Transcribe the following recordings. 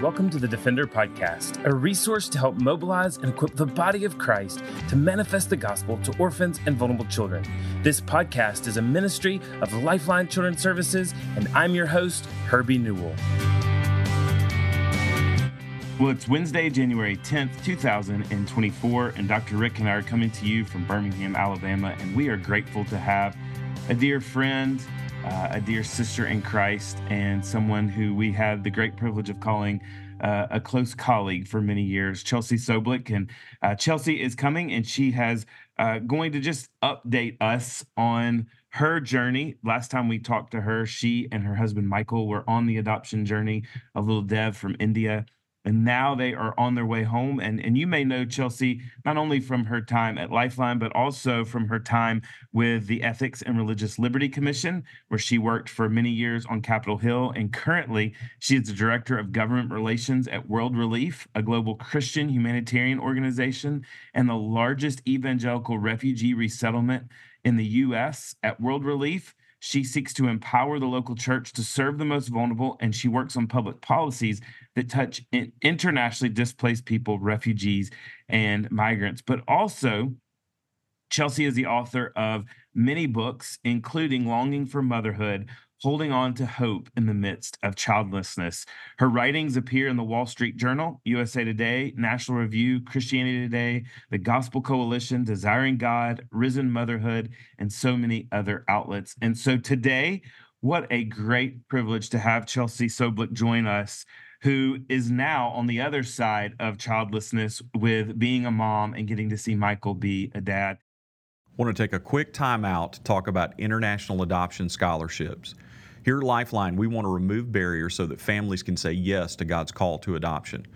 welcome to the Defender Podcast, a resource to help mobilize and equip the body of Christ to manifest the gospel to orphans and vulnerable children. This podcast is a ministry of Lifeline Children's Services, and I'm your host, Herbie Newell. Well, it's Wednesday, January 10th, 2024, and Dr. Rick and I are coming to you from Birmingham, Alabama, and we are grateful to have a dear friend, uh, a dear sister in Christ, and someone who we had the great privilege of calling uh, a close colleague for many years, Chelsea Sobolik. And uh, Chelsea is coming, and she has uh, going to just update us on her journey. Last time we talked to her, she and her husband Michael were on the adoption journey of little Dev from India and now they are on their way home. And, and you may know Chelsea not only from her time at Lifeline, but also from her time with the Ethics and Religious Liberty Commission, where she worked for many years on Capitol Hill. And currently, she is the Director of Government Relations at World Relief, a global Christian humanitarian organization and the largest evangelical refugee resettlement in the U.S. At World Relief, she seeks to empower the local church to serve the most vulnerable, and she works on public policies that touch internationally displaced people, refugees, and migrants. But also, Chelsea is the author of many books, including Longing for Motherhood, holding on to hope in the midst of childlessness. Her writings appear in the Wall Street Journal, USA Today, National Review, Christianity Today, the Gospel Coalition, Desiring God, Risen Motherhood, and so many other outlets. And so today, what a great privilege to have Chelsea Sobolik join us. Who is now on the other side of childlessness with being a mom and getting to see Michael be a dad? want to take a quick time out to talk about international adoption scholarships. Here at Lifeline, we want to remove barriers so that families can say yes to God's call to adoption.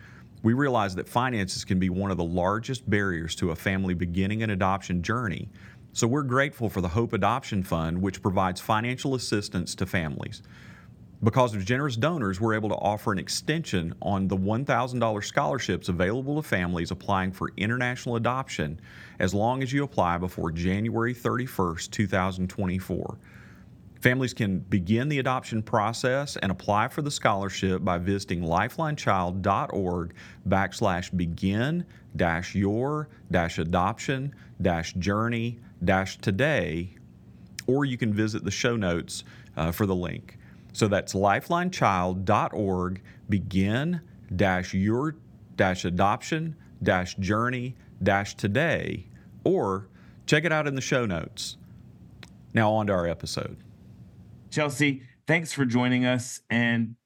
We realize that finances can be one of the largest barriers to a family beginning an adoption journey. So we're grateful for the Hope Adoption Fund, which provides financial assistance to families. Because of generous donors, we're able to offer an extension on the $1,000 scholarships available to families applying for international adoption as long as you apply before January 31st, 2024. Families can begin the adoption process and apply for the scholarship by visiting lifelinechild.org backslash begin dash your dash adoption dash journey dash today, or you can visit the show notes uh, for the link. So that's lifelinechild.org begin dash your dash adoption dash journey dash today, or check it out in the show notes. Now, on to our episode. Chelsea, thanks for joining us. And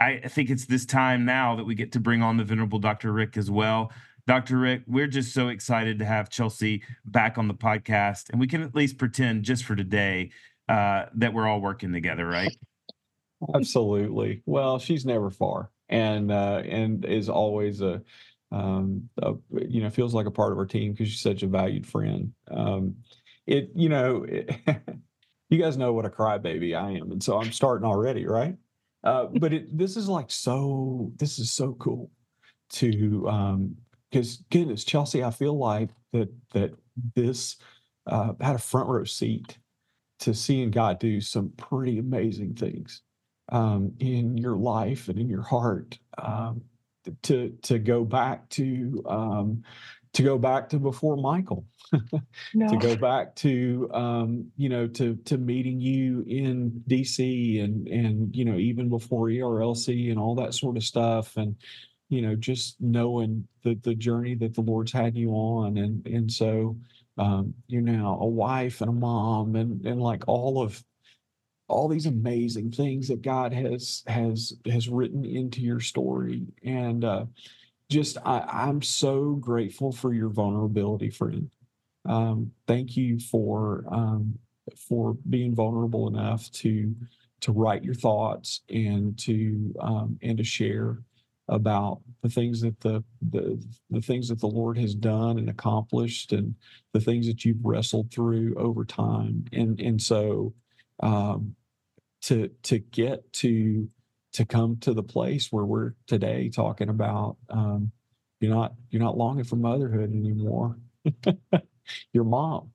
I think it's this time now that we get to bring on the venerable Dr. Rick as well. Dr. Rick, we're just so excited to have Chelsea back on the podcast, and we can at least pretend just for today uh, that we're all working together, right? Absolutely. Well, she's never far, and uh, and is always a, um, a, you know feels like a part of our team because she's such a valued friend. Um, it you know. It, you guys know what a crybaby I am, and so I'm starting already, right? Uh, but it, this is like so. This is so cool to um because goodness, Chelsea, I feel like that that this uh, had a front row seat to seeing God do some pretty amazing things um, in your life and in your heart. Um, to to go back to um, to go back to before Michael, no. to go back to um, you know to to meeting you in DC and and you know even before ERLC and all that sort of stuff and you know just knowing the the journey that the Lord's had you on and and so um, you're now a wife and a mom and and like all of all these amazing things that God has has has written into your story and uh, just I, am so grateful for your vulnerability, friend. Um, thank you for um, for being vulnerable enough to to write your thoughts and to um, and to share about the things that the, the the things that the Lord has done and accomplished and the things that you've wrestled through over time and and so um, to to get to to come to the place where we're today talking about um, you're not you're not longing for motherhood anymore. your mom,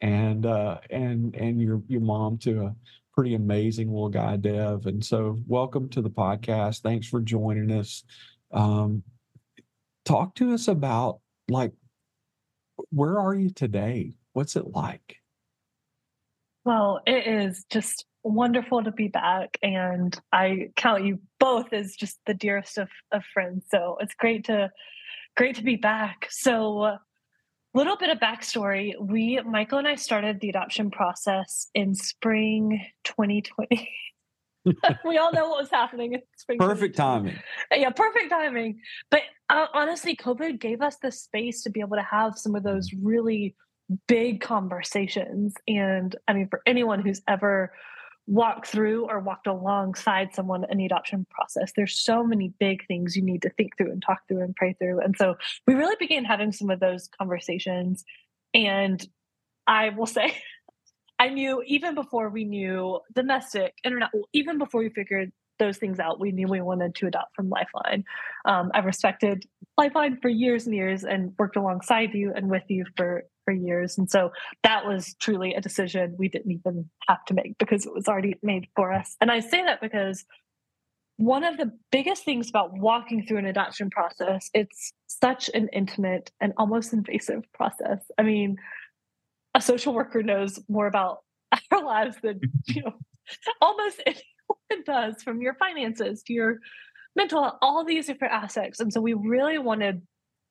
and uh, and and your your mom to a pretty amazing little guy, Dev. And so, welcome to the podcast. Thanks for joining us. Um, talk to us about like, where are you today? What's it like? Well, it is just wonderful to be back. And I count you both as just the dearest of, of friends. So it's great to great to be back. So a little bit of backstory. We Michael and I started the adoption process in spring 2020. we all know what was happening in spring. Perfect timing. Yeah, perfect timing. But uh, honestly, COVID gave us the space to be able to have some of those really big conversations. And I mean, for anyone who's ever walked through or walked alongside someone in the adoption process. There's so many big things you need to think through and talk through and pray through. And so we really began having some of those conversations. And I will say, I knew even before we knew domestic, internet, even before we figured those things out, we knew we wanted to adopt from Lifeline. Um, I've respected Lifeline for years and years and worked alongside you and with you for for years. And so that was truly a decision we didn't even have to make because it was already made for us. And I say that because one of the biggest things about walking through an adoption process, it's such an intimate and almost invasive process. I mean, a social worker knows more about our lives than you know almost anyone does from your finances to your mental all these different aspects and so we really wanted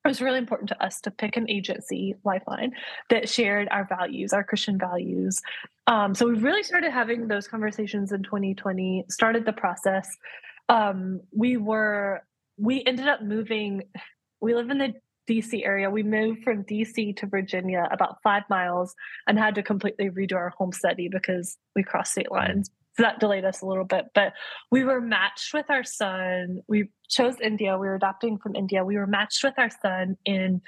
it was really important to us to pick an agency, Lifeline, that shared our values, our Christian values. Um, so we really started having those conversations in 2020, started the process. Um, we were, we ended up moving, we live in the DC area. We moved from DC to Virginia about five miles and had to completely redo our home study because we crossed state lines. So that delayed us a little bit, but we were matched with our son. We chose India. We were adopting from India. We were matched with our son in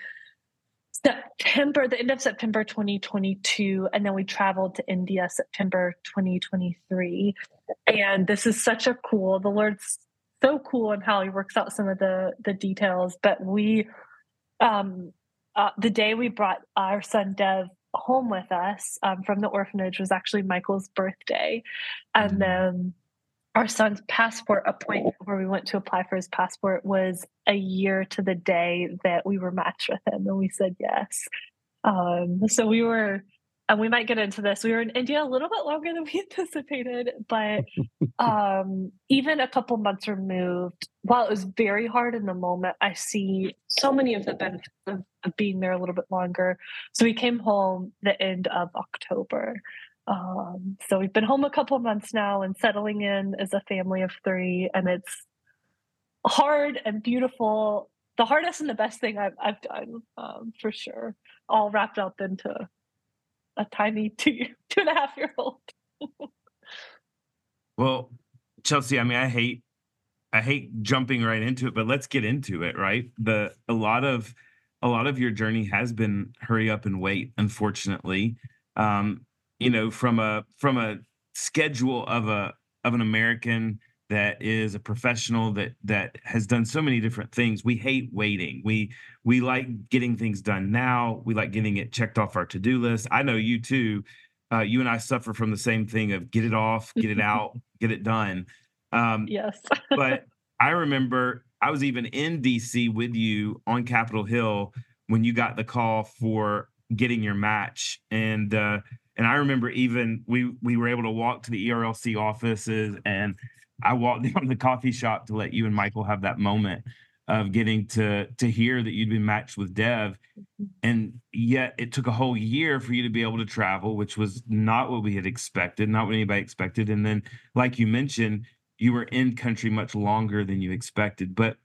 September, the end of September 2022. And then we traveled to India September 2023. And this is such a cool, the Lord's so cool and how he works out some of the the details. But we um uh, the day we brought our son Dev home with us um, from the orphanage was actually Michael's birthday. And mm-hmm. then our son's passport appointment, where we went to apply for his passport, was a year to the day that we were matched with him. And we said yes. Um, so we were and we might get into this. We were in India a little bit longer than we anticipated, but um, even a couple months removed, while it was very hard in the moment, I see so many of the benefits of, of being there a little bit longer. So we came home the end of October. Um, so we've been home a couple months now and settling in as a family of three, and it's hard and beautiful. The hardest and the best thing I've, I've done um, for sure, all wrapped up into a tiny two two and a half year old. well, Chelsea, I mean, I hate I hate jumping right into it, but let's get into it, right? The a lot of a lot of your journey has been hurry up and wait, unfortunately. Um, you know, from a from a schedule of a of an American that is a professional that that has done so many different things. We hate waiting. We we like getting things done now. We like getting it checked off our to-do list. I know you too. Uh, you and i suffer from the same thing of get it off get it out get it done. Um, yes. but i remember i was even in dc with you on capitol hill when you got the call for getting your match. And uh, and i remember even we we were able to walk to the erlc offices and I walked down to the coffee shop to let you and Michael have that moment of getting to to hear that you'd been matched with Dev, and yet it took a whole year for you to be able to travel, which was not what we had expected, not what anybody expected. And then, like you mentioned, you were in country much longer than you expected. But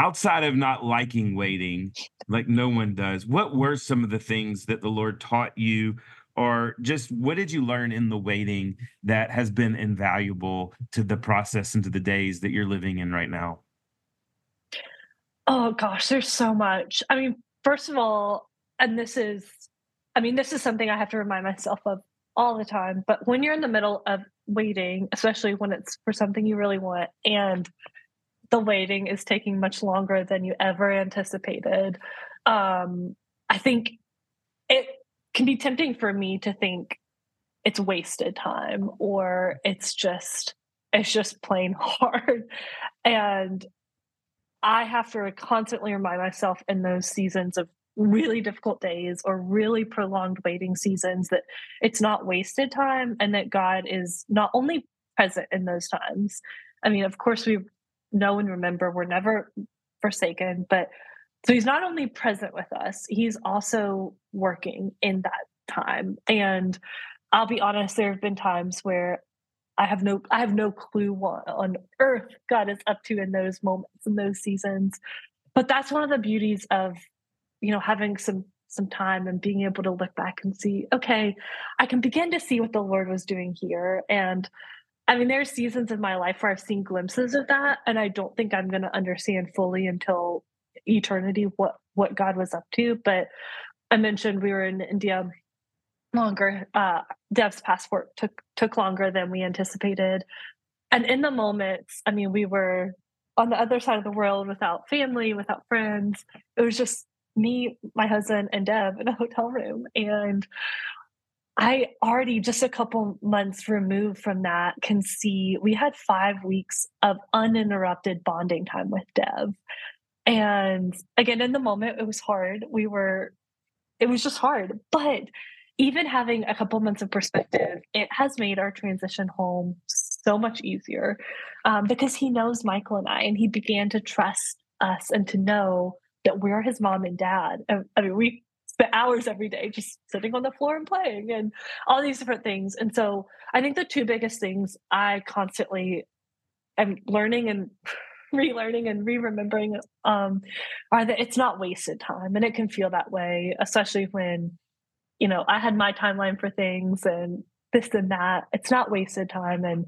outside of not liking waiting, like no one does, what were some of the things that the Lord taught you or just what did you learn in the waiting that has been invaluable to the process and to the days that you're living in right now? Oh gosh, there's so much. I mean, first of all, and this is, I mean, this is something I have to remind myself of all the time, but when you're in the middle of waiting, especially when it's for something you really want, and the waiting is taking much longer than you ever anticipated, um, I think it can be tempting for me to think it's wasted time or it's just it's just plain hard. And i have to constantly remind myself in those seasons of really difficult days or really prolonged waiting seasons that it's not wasted time and that god is not only present in those times. I mean of course we know and remember we're never forsaken but so he's not only present with us he's also working in that time and I'll be honest, there have been times where I have no I have no clue what on earth God is up to in those moments in those seasons. But that's one of the beauties of, you know, having some some time and being able to look back and see, okay, I can begin to see what the Lord was doing here. And I mean, there's seasons in my life where I've seen glimpses of that, and I don't think I'm going to understand fully until eternity what what God was up to. But I mentioned we were in India longer. Uh, Dev's passport took took longer than we anticipated, and in the moments, I mean, we were on the other side of the world without family, without friends. It was just me, my husband, and Dev in a hotel room, and I already just a couple months removed from that can see we had five weeks of uninterrupted bonding time with Dev. And again, in the moment, it was hard. We were, it was just hard. But even having a couple months of perspective, it has made our transition home so much easier um, because he knows Michael and I, and he began to trust us and to know that we're his mom and dad. I mean, we spent hours every day just sitting on the floor and playing and all these different things. And so I think the two biggest things I constantly am learning and relearning and re-remembering um, are that it's not wasted time and it can feel that way especially when you know, I had my timeline for things and this and that. It's not wasted time. And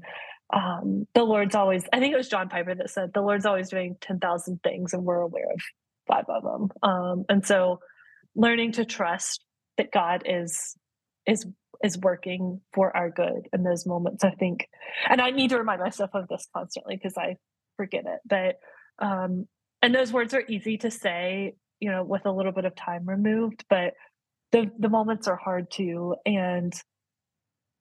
um, the Lord's always, I think it was John Piper that said, the Lord's always doing 10,000 things and we're aware of five of them. Um, and so learning to trust that God is, is, is working for our good in those moments, I think. And I need to remind myself of this constantly because I forget it. But, um, and those words are easy to say, you know, with a little bit of time removed, but the the moments are hard too and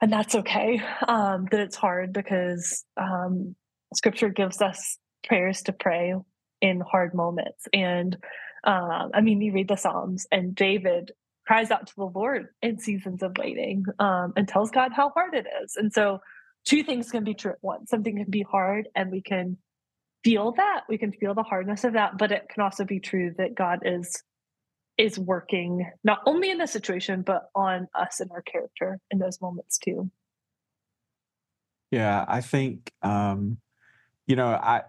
and that's okay um that it's hard because um scripture gives us prayers to pray in hard moments and um i mean you read the psalms and david cries out to the lord in seasons of waiting um and tells god how hard it is and so two things can be true at once something can be hard and we can feel that we can feel the hardness of that but it can also be true that god is is working not only in the situation but on us and our character in those moments too. Yeah i think um you know i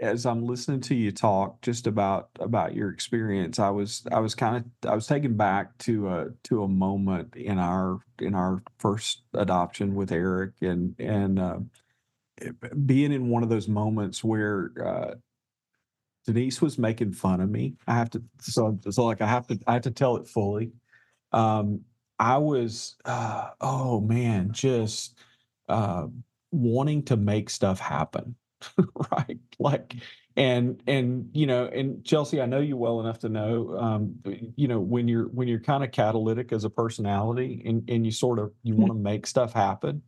as i'm listening to you talk just about about your experience i was i was kind of i was taken back to a to a moment in our in our first adoption with eric and and uh, being in one of those moments where uh, Denise was making fun of me. I have to so so like I have to I have to tell it fully. Um, I was uh, oh man, just uh, wanting to make stuff happen, right? Like and and you know and Chelsea, I know you well enough to know um, you know when you're when you're kind of catalytic as a personality and and you sort of you want to make stuff happen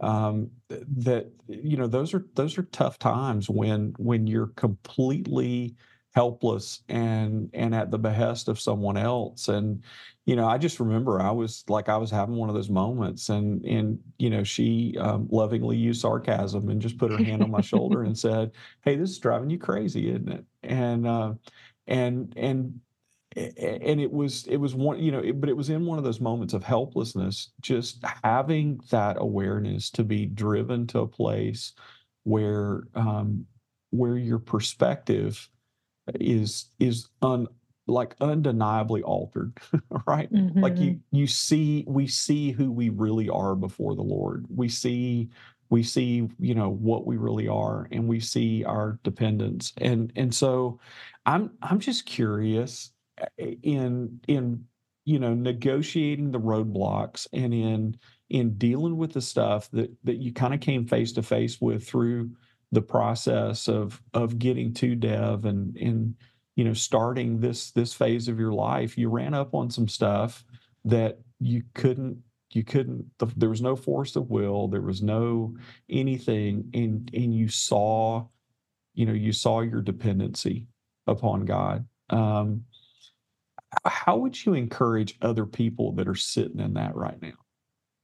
um, that you know those are those are tough times when when you're completely helpless and and at the behest of someone else. And you know i just remember i was like i was having one of those moments and and you know she um, lovingly used sarcasm and just put her hand on my shoulder and said hey this is driving you crazy isn't it? And uh, and and and it was it was one you know it, but it was in one of those moments of helplessness just having that awareness to be driven to a place where um where your perspective is is un like undeniably altered right? Mm-hmm. like you you see we see who we really are before the lord. We see we see you know what we really are and we see our dependence. And and so i'm i'm just curious in in you know negotiating the roadblocks and in in dealing with the stuff that that you kind of came face to face with through the process of of getting to dev and and you know starting this this phase of your life you ran up on some stuff that you couldn't you couldn't the, there was no force of will there was no anything and and you saw you know you saw your dependency upon god. Um how would you encourage other people that are sitting in that right now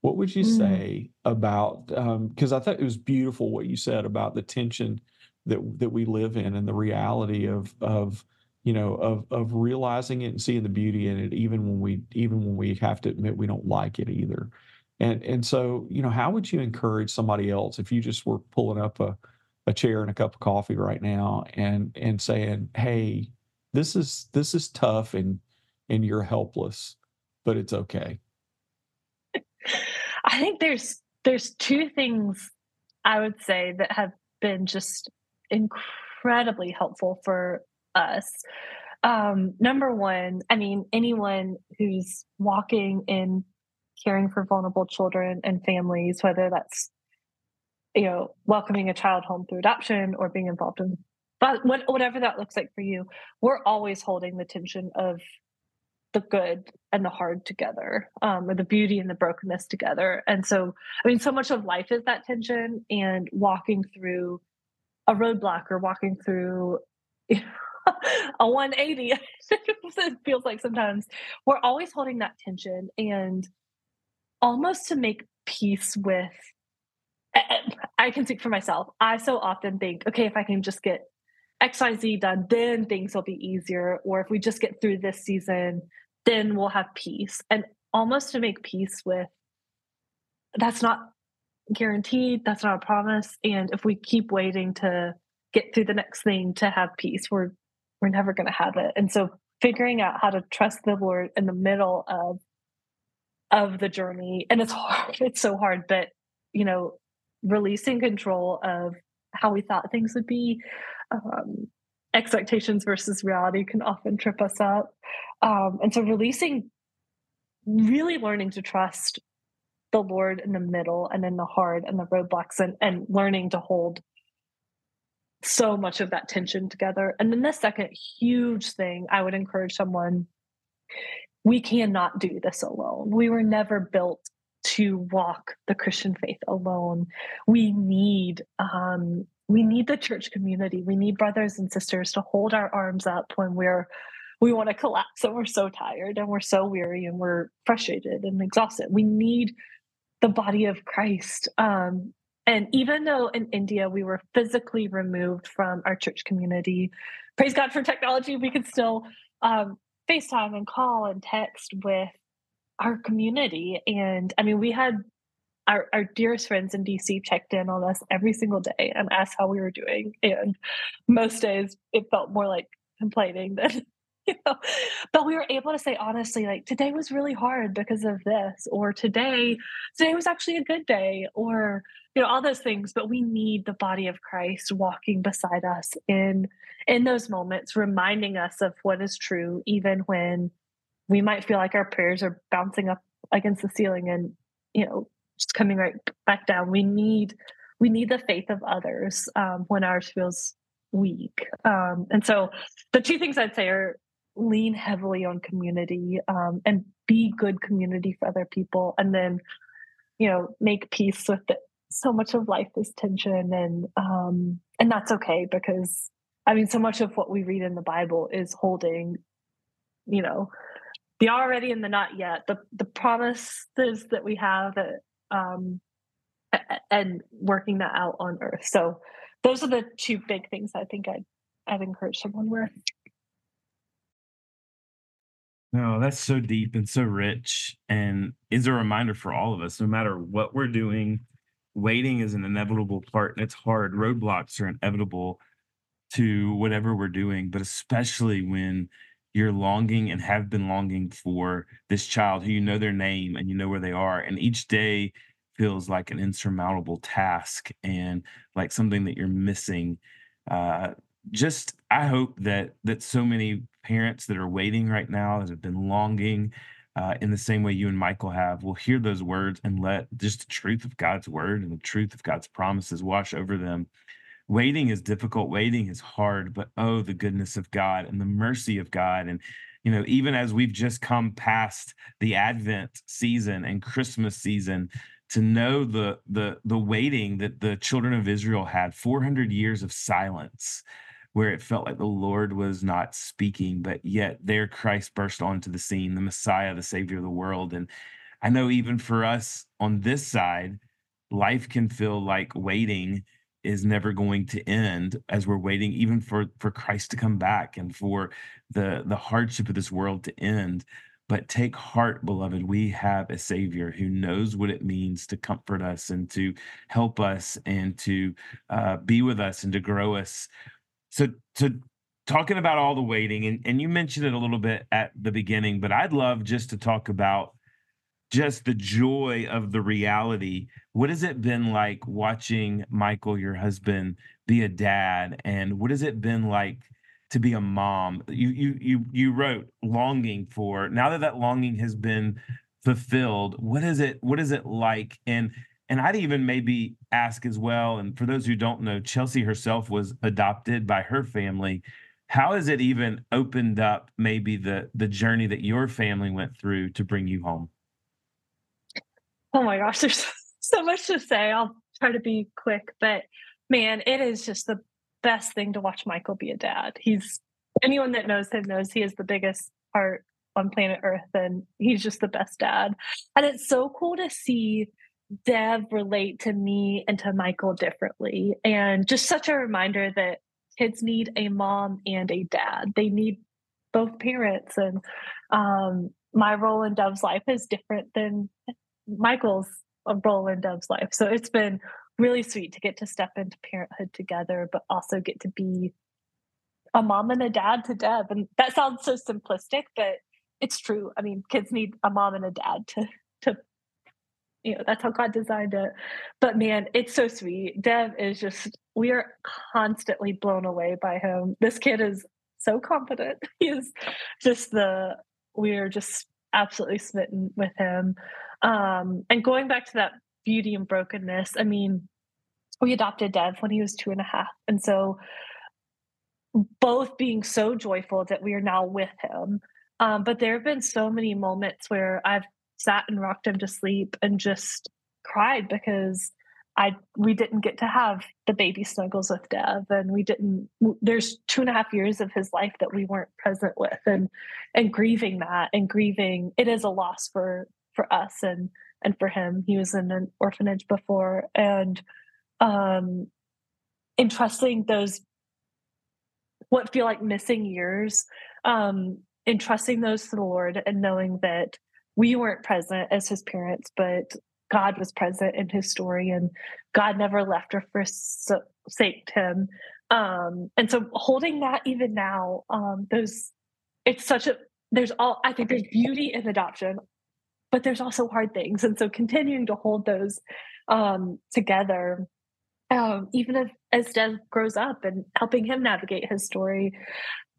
what would you Mm. say about because i thought it was beautiful what you said about the tension that that we live in and the reality of of you know of of realizing it and seeing the beauty in it even when we even when we have to admit we don't like it either and and so you know how would you encourage somebody else if you just were pulling up a a chair and a cup of coffee right now and and saying hey this is this is tough and and you're helpless but it's okay I think there's there's two things I would say that have been just incredibly helpful for us. Um, number one, I mean, anyone who's walking in caring for vulnerable children and families, whether that's you know welcoming a child home through adoption or being involved in but whatever that looks like for you, we're always holding the tension of the good and the hard together, um, or the beauty and the brokenness together. And so, I mean, so much of life is that tension, and walking through a roadblock or walking through a 180 it feels like sometimes we're always holding that tension and almost to make peace with I- I can speak for myself. I so often think, okay, if I can just get XYZ done, then things will be easier. Or if we just get through this season, then we'll have peace. And almost to make peace with that's not guaranteed, that's not a promise. And if we keep waiting to get through the next thing to have peace, we're we're never gonna have it. And so figuring out how to trust the Lord in the middle of of the journey, and it's hard, it's so hard, but you know, releasing control of how we thought things would be. Um, expectations versus reality can often trip us up. Um, and so releasing, really learning to trust the Lord in the middle and in the hard and the roadblocks and, and learning to hold so much of that tension together. And then the second huge thing I would encourage someone we cannot do this alone. We were never built to walk the Christian faith alone. We need um, we need the church community. We need brothers and sisters to hold our arms up when we're we want to collapse and we're so tired and we're so weary and we're frustrated and exhausted. We need the body of Christ. Um, and even though in India we were physically removed from our church community, praise God for technology, we could still um, FaceTime and call and text with our community. And I mean, we had our, our dearest friends in DC checked in on us every single day and asked how we were doing. And most days it felt more like complaining than, you know, but we were able to say honestly, like today was really hard because of this, or today, today was actually a good day, or, you know, all those things. But we need the body of Christ walking beside us in in those moments, reminding us of what is true, even when we might feel like our prayers are bouncing up against the ceiling and, you know, just coming right back down. We need we need the faith of others um, when ours feels weak. Um, and so the two things I'd say are lean heavily on community um, and be good community for other people, and then you know make peace with it. So much of life is tension, and um, and that's okay because I mean, so much of what we read in the Bible is holding, you know, the already and the not yet, the the promises that we have that um, and working that out on earth. So those are the two big things I think I'd I'd encourage someone with. No, that's so deep and so rich, and is a reminder for all of us. No matter what we're doing, waiting is an inevitable part, and it's hard. Roadblocks are inevitable to whatever we're doing, but especially when you're longing and have been longing for this child who you know their name and you know where they are, and each day feels like an insurmountable task and like something that you're missing. Uh, just I hope that that so many parents that are waiting right now that have been longing uh, in the same way you and Michael have will hear those words and let just the truth of God's word and the truth of God's promises wash over them. Waiting is difficult. Waiting is hard, but oh, the goodness of God and the mercy of God and you know, even as we've just come past the Advent season and Christmas season, to know the the the waiting that the children of Israel had 400 years of silence where it felt like the Lord was not speaking, but yet there Christ burst onto the scene, the Messiah, the Savior of the world. And I know even for us on this side, life can feel like waiting is never going to end as we're waiting even for for Christ to come back and for the the hardship of this world to end. But take heart beloved we have a savior who knows what it means to comfort us and to help us and to uh, be with us and to grow us. So so talking about all the waiting and, and you mentioned it a little bit at the beginning but i'd love just to talk about just the joy of the reality what has it been like watching michael your husband be a dad and what has it been like to be a mom you you you you wrote longing for now that that longing has been fulfilled what is it what is it like and and I'd even maybe ask as well, and for those who don't know, Chelsea herself was adopted by her family. How has it even opened up maybe the the journey that your family went through to bring you home? Oh my gosh, there's so much to say. I'll try to be quick, but man, it is just the best thing to watch Michael be a dad. He's anyone that knows him knows he is the biggest heart on planet Earth, and he's just the best dad. And it's so cool to see Dev relate to me and to Michael differently. And just such a reminder that kids need a mom and a dad. They need both parents. And um, my role in Dev's life is different than Michael's role in Dev's life. So it's been really sweet to get to step into parenthood together, but also get to be a mom and a dad to Dev. And that sounds so simplistic, but it's true. I mean, kids need a mom and a dad to to you know that's how god designed it but man it's so sweet dev is just we are constantly blown away by him this kid is so confident he is just the we are just absolutely smitten with him um and going back to that beauty and brokenness i mean we adopted dev when he was two and a half and so both being so joyful that we are now with him um, but there have been so many moments where I've sat and rocked him to sleep and just cried because I we didn't get to have the baby snuggles with Dev, and we didn't. There's two and a half years of his life that we weren't present with, and and grieving that and grieving it is a loss for for us and and for him. He was in an orphanage before, and um, entrusting those what feel like missing years, um, entrusting those to the Lord and knowing that we weren't present as his parents, but God was present in his story and God never left or forsaked him. Um, and so holding that even now, um, those it's such a there's all I think there's beauty in adoption, but there's also hard things. And so continuing to hold those um, together, um, even if, as Dev grows up and helping him navigate his story,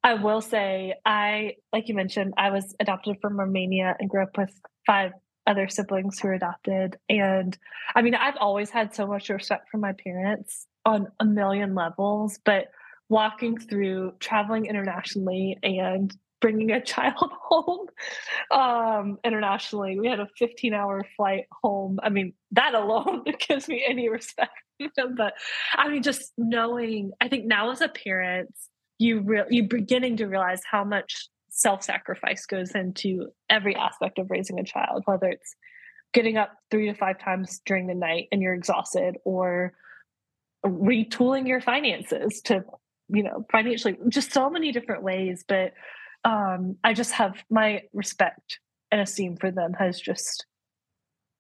I will say, I, like you mentioned, I was adopted from Romania and grew up with five other siblings who were adopted. And I mean, I've always had so much respect for my parents on a million levels, but walking through traveling internationally and bringing a child home um, internationally, we had a 15 hour flight home. I mean, that alone gives me any respect. but I mean, just knowing, I think now as a parent, you re- you beginning to realize how much self-sacrifice goes into every aspect of raising a child whether it's getting up three to five times during the night and you're exhausted or retooling your finances to you know financially just so many different ways but um i just have my respect and esteem for them has just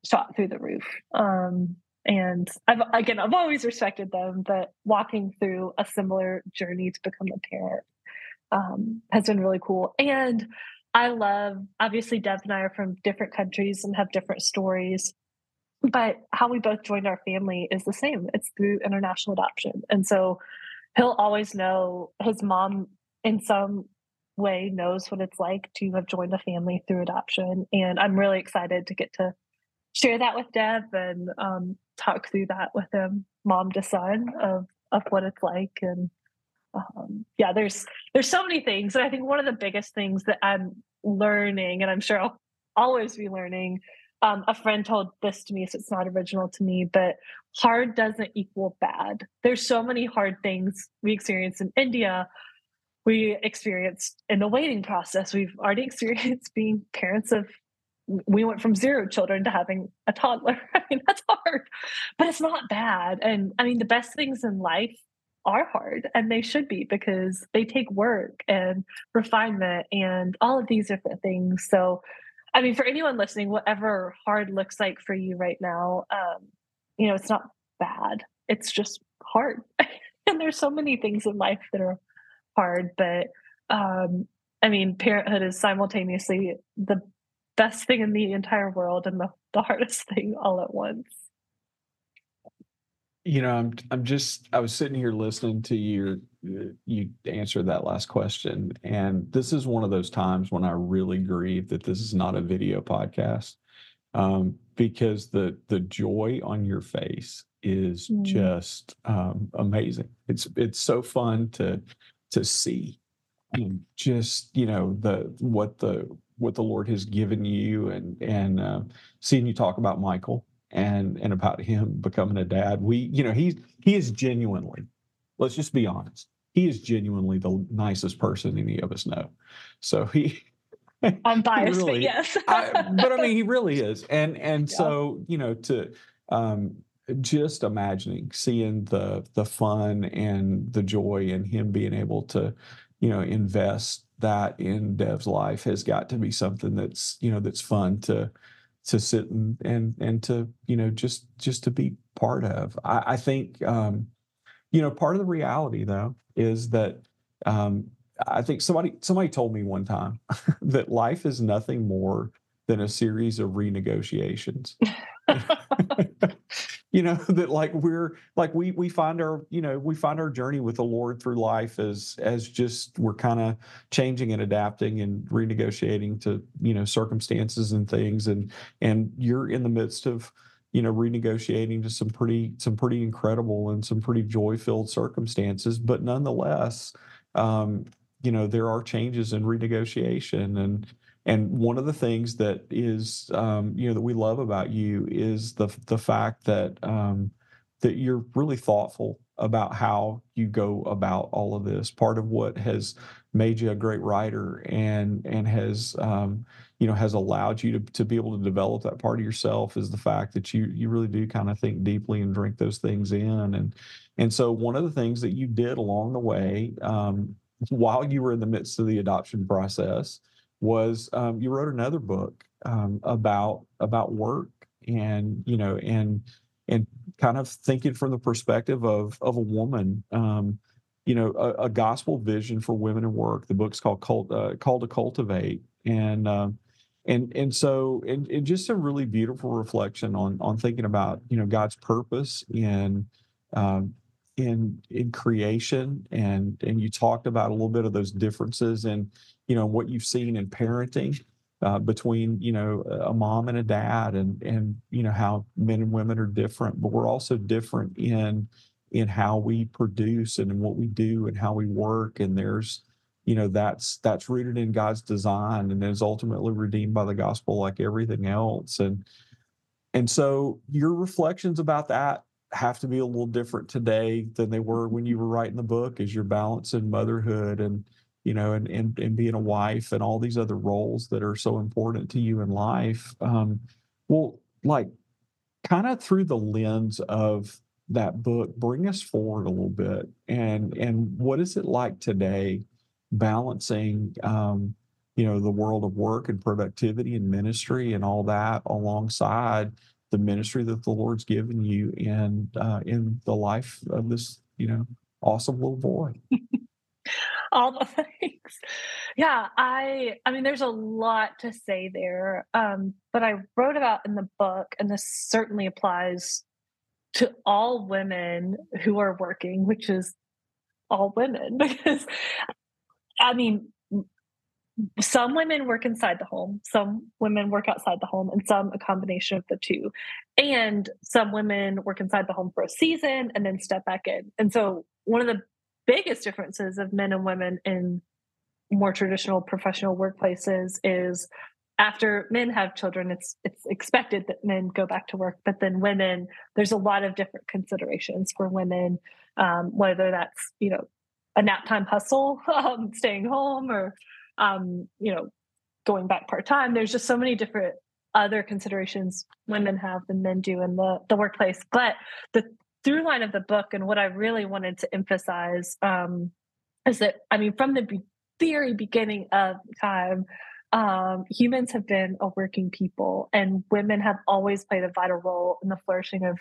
shot through the roof um and I've again I've always respected them, but walking through a similar journey to become a parent um, has been really cool. And I love obviously Dev and I are from different countries and have different stories, but how we both joined our family is the same. It's through international adoption, and so he'll always know his mom in some way knows what it's like to have joined a family through adoption, and I'm really excited to get to share that with Dev and um, talk through that with him, mom to son, of of what it's like. And um, yeah, there's there's so many things, and I think one of the biggest things that I'm learning, and I'm sure I'll always be learning. Um, a friend told this to me, so it's not original to me, but hard doesn't equal bad. There's so many hard things we experience in India. We experienced in the waiting process. We've already experienced being parents of we went from zero children to having a toddler. I mean, that's hard, but it's not bad. And I mean, the best things in life are hard and they should be because they take work and refinement and all of these different things. So, I mean, for anyone listening, whatever hard looks like for you right now, um, you know, it's not bad. It's just hard. and there's so many things in life that are hard, but um, I mean, parenthood is simultaneously the best thing in the entire world and the, the hardest thing all at once. You know, I'm I'm just I was sitting here listening to you you answer that last question and this is one of those times when I really grieve that this is not a video podcast. Um, because the the joy on your face is mm. just um, amazing. It's it's so fun to to see just you know the what the what the Lord has given you and and uh, seeing you talk about Michael and and about him becoming a dad. We you know he's he is genuinely. Let's just be honest. He is genuinely the nicest person any of us know. So he. I'm biased, really, but yes. I, but I mean, he really is, and and yeah. so you know to um, just imagining seeing the the fun and the joy and him being able to you know invest that in Dev's life has got to be something that's you know that's fun to to sit and and and to you know just just to be part of. I, I think um, you know part of the reality though is that um, I think somebody somebody told me one time that life is nothing more than a series of renegotiations. you know that like we're like we we find our you know we find our journey with the lord through life as as just we're kind of changing and adapting and renegotiating to you know circumstances and things. And and you're in the midst of you know renegotiating to some pretty some pretty incredible and some pretty joy filled circumstances. But nonetheless um you know there are changes in renegotiation and and one of the things that is, um, you know, that we love about you is the the fact that um, that you're really thoughtful about how you go about all of this. Part of what has made you a great writer and and has um, you know has allowed you to to be able to develop that part of yourself is the fact that you you really do kind of think deeply and drink those things in and and so one of the things that you did along the way um, while you were in the midst of the adoption process was um, you wrote another book um, about about work and you know and and kind of thinking from the perspective of of a woman um, you know a, a, gospel vision for women in work. The book's called cult uh, called to cultivate. And um, and and so and, and just a really beautiful reflection on on thinking about you know God's purpose in um, in in creation. And and you talked about a little bit of those differences and you know what you've seen in parenting uh, between you know a mom and a dad and and you know how men and women are different but we're also different in in how we produce and in what we do and how we work. And there's you know that's that's rooted in god's design and is ultimately redeemed by the gospel like everything else. And and so your reflections about that have to be a little different today than they were when you were writing the book as you're balancing motherhood and you know, and, and, and being a wife and all these other roles that are so important to you in life. Um, well, like kind of through the lens of that book, bring us forward a little bit. And, and what is it like today balancing, um, you know, the world of work and productivity and ministry and all that alongside the ministry that the Lord's given you and uh, in the life of this, you know, awesome little boy. all the things. Yeah, I I mean there's a lot to say there. Um, but I wrote about in the book, and this certainly applies to all women who are working, which is all women, because I mean some women work inside the home, some women work outside the home, and some a combination of the two. And some women work inside the home for a season and then step back in. And so one of the biggest differences of men and women in more traditional professional workplaces is after men have children it's it's expected that men go back to work but then women there's a lot of different considerations for women um, whether that's you know a nap time hustle um, staying home or um, you know going back part-time. There's just so many different other considerations women have than men do in the, the workplace. But the through line of the book and what i really wanted to emphasize um, is that i mean from the very beginning of time um, humans have been a working people, and women have always played a vital role in the flourishing of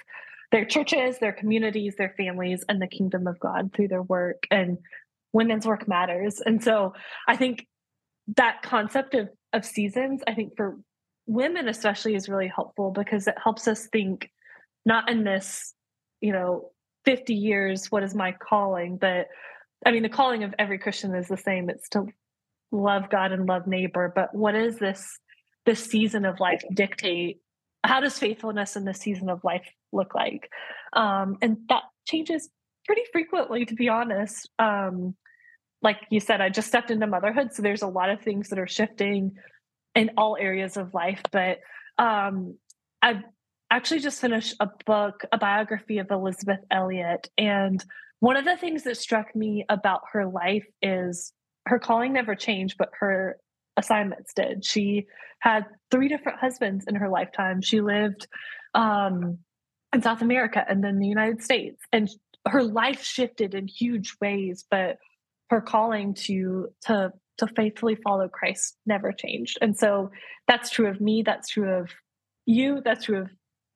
their churches, their communities, their families, and the kingdom of God through their work. And women's work matters. And so I think that concept of, of seasons, I think for women especially, is really helpful because it helps us think not in this, you know, 50 years, what is my calling? But I mean, the calling of every Christian is the same. It's to love God and love neighbor, but what is this this season of life dictate? How does faithfulness in this season of life look like? Um, and that changes pretty frequently, to be honest. Um, like you said, I just stepped into motherhood, so there's a lot of things that are shifting in all areas of life. But um, I've actually just finished a book, a biography of Elisabeth Elliot, and one of the things that struck me about her life is her calling never changed, but her assignments did. She had three different husbands in her lifetime. She lived um, in South America and then the United States, and her life shifted in huge ways. But her calling to to to faithfully follow Christ never changed. And so that's true of me. That's true of you. That's true of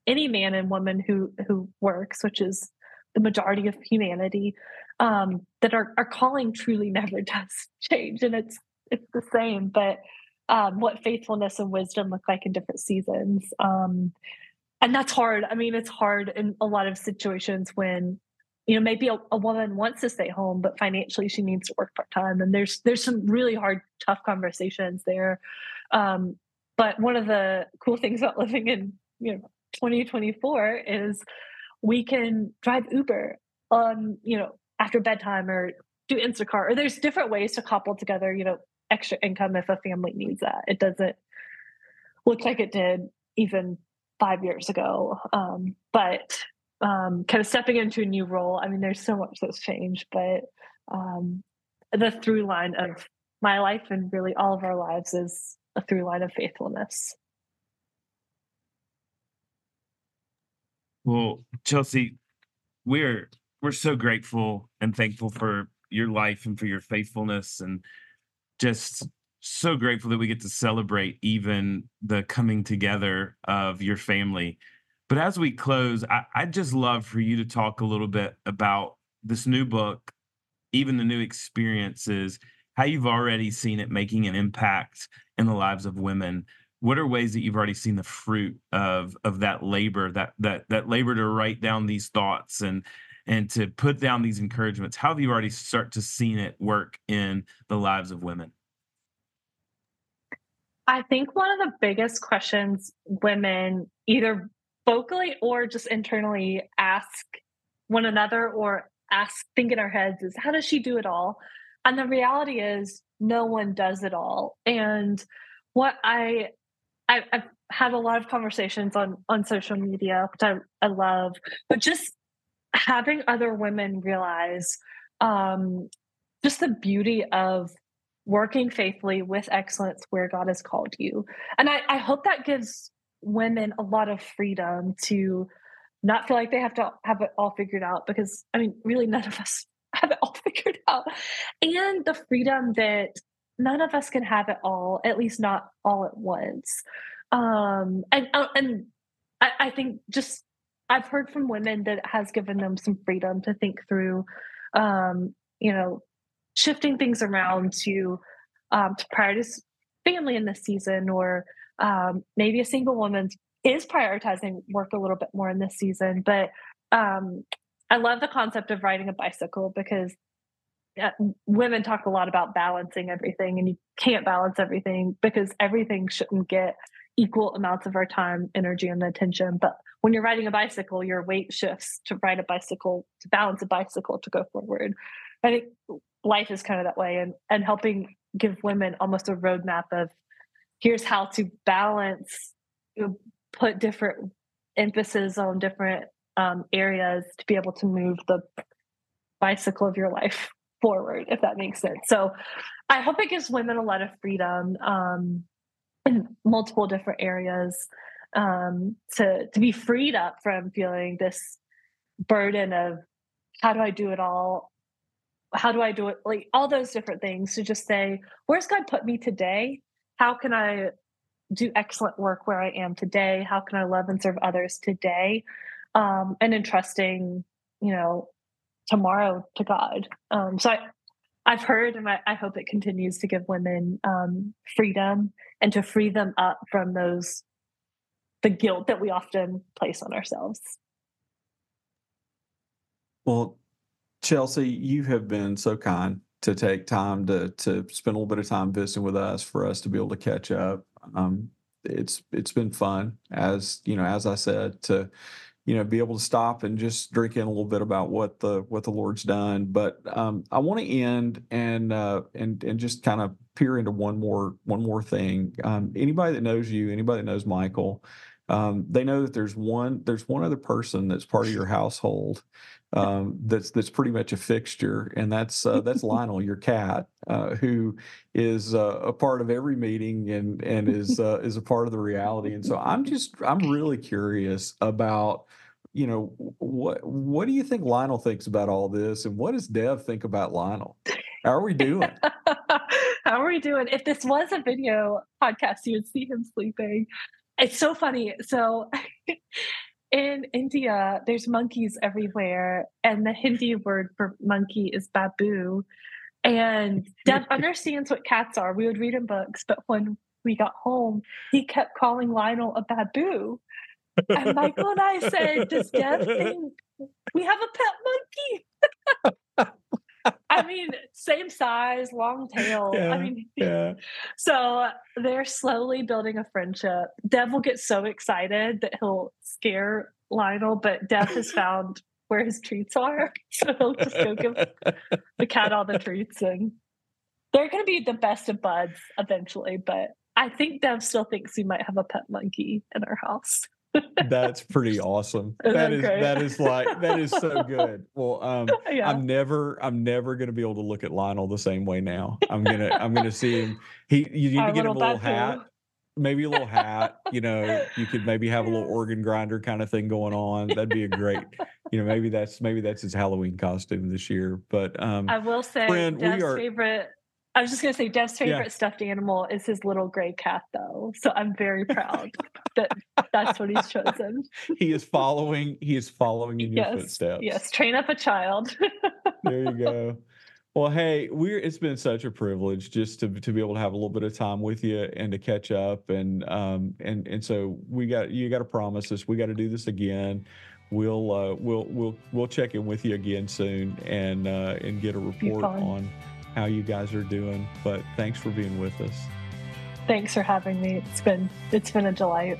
any man and woman who who works, which is the majority of humanity um, that our, our calling truly never does change and it's it's the same but um, what faithfulness and wisdom look like in different seasons um, and that's hard. I mean it's hard in a lot of situations when you know maybe a, a woman wants to stay home but financially she needs to work part-time and there's there's some really hard tough conversations there um, but one of the cool things about living in you know 2024 is we can drive uber on you know after bedtime or do Instacart or there's different ways to couple together, you know, extra income if a family needs that. It doesn't look like it did even five years ago. Um, but um, kind of stepping into a new role, I mean, there's so much that's changed, but um, the through line of my life and really all of our lives is a through line of faithfulness. Well, Chelsea, we're we're so grateful and thankful for your life and for your faithfulness and just so grateful that we get to celebrate even the coming together of your family. But as we close, I, would just love for you to talk a little bit about this new book, even the new experiences, how you've already seen it making an impact in the lives of women. What are ways that you've already seen the fruit of of that labor, that that that labor to write down these thoughts and and to put down these encouragements? How have you already start to seen it work in the lives of women? I think one of the biggest questions women either vocally or just internally ask one another or ask think in our heads is how does she do it all? And the reality is no one does it all. And what i I, have had a lot of conversations on on social media, which I, I love, but just having other women realize um, just the beauty of working faithfully with excellence where God has called you. And I, I hope that gives women a lot of freedom to not feel like they have to have it all figured out because I mean, really, none of us have it all figured out. And the freedom that none of us can have it all, at least not all at once. Um, and uh, and I, I think just I've heard from women that has given them some freedom to think through, um, you know, shifting things around to um, to prioritize family in this season, or um, maybe a single woman is prioritizing work a little bit more in this season. But um, I love the concept of riding a bicycle because uh, women talk a lot about balancing everything, and you can't balance everything because everything shouldn't get equal amounts of our time, energy, and attention. But when you're riding a bicycle, your weight shifts to ride a bicycle, to balance a bicycle to go forward. I think life is kind of that way, and and helping give women almost a roadmap of here's how to balance, you know, put different emphasis on different um, areas to be able to move the bicycle of your life forward, if that makes sense. So I hope it gives women a lot of freedom um, in multiple different areas um, to to be freed up from feeling this burden of how do I do it all? How do I do it? Like all those different things to just say, where's God put me today? How can I do excellent work where I am today? How can I love and serve others today? Um, and entrusting, you know, tomorrow to God. Um, so I, I've heard, and I, I, hope it continues to give women um, freedom and to free them up from those the guilt that we often place on ourselves. Well, Chelsea, you have been so kind to take time to to spend a little bit of time visiting with us for us to be able to catch up. Um, it's it's been fun, as you know, as I said, to you know be able to stop and just drink in a little bit about what the what the Lord's done. But um, I want to end and uh, and and just kind of peer into one more one more thing. Um, anybody that knows you, anybody that knows Michael, um, they know that there's one there's one other person that's part of your household um, that's that's pretty much a fixture, and that's uh, that's Lionel, your cat, uh, who is uh, a part of every meeting and and is uh, is a part of the reality. And so I'm just I'm really curious about you know what what do you think Lionel thinks about all this, and what does Dev think about Lionel? How are we doing? How are we doing? If this was a video podcast, you would see him sleeping. It's so funny. So in India, there's monkeys everywhere, and the Hindi word for monkey is babu. And Dev understands what cats are. We would read in books, but when we got home, he kept calling Lionel a babu. And Michael and I said, Does Dev think we have a pet monkey? I mean, same size, long tail. Yeah, I mean, yeah. so they're slowly building a friendship. Dev will get so excited that he'll scare Lionel, but Dev has found where his treats are. So he'll just go give the cat all the treats. And they're going to be the best of buds eventually. But I think Dev still thinks we might have a pet monkey in our house. That's pretty awesome. Isn't that is that is like that is so good. Well, um, yeah. I'm never I'm never gonna be able to look at Lionel the same way now. I'm gonna I'm gonna see him. He you need Our to get him a little hat, maybe a little hat. You know, you could maybe have a little organ grinder kind of thing going on. That'd be a great. You know, maybe that's maybe that's his Halloween costume this year. But um, I will say, friend, Dev's are, favorite I was just going to say Dev's favorite yeah. stuffed animal is his little gray cat, though. So I'm very proud that that's what he's chosen. he is following. He is following in your footsteps. Yes, train up a child. there you go. Well, hey, we're it's been such a privilege just to to be able to have a little bit of time with you and to catch up and um and and so we got you got to promise us we got to do this again. We'll uh, we'll we'll we'll check in with you again soon and uh, and get a report on how you guys are doing. But thanks for being with us. Thanks for having me. It's been it's been a delight.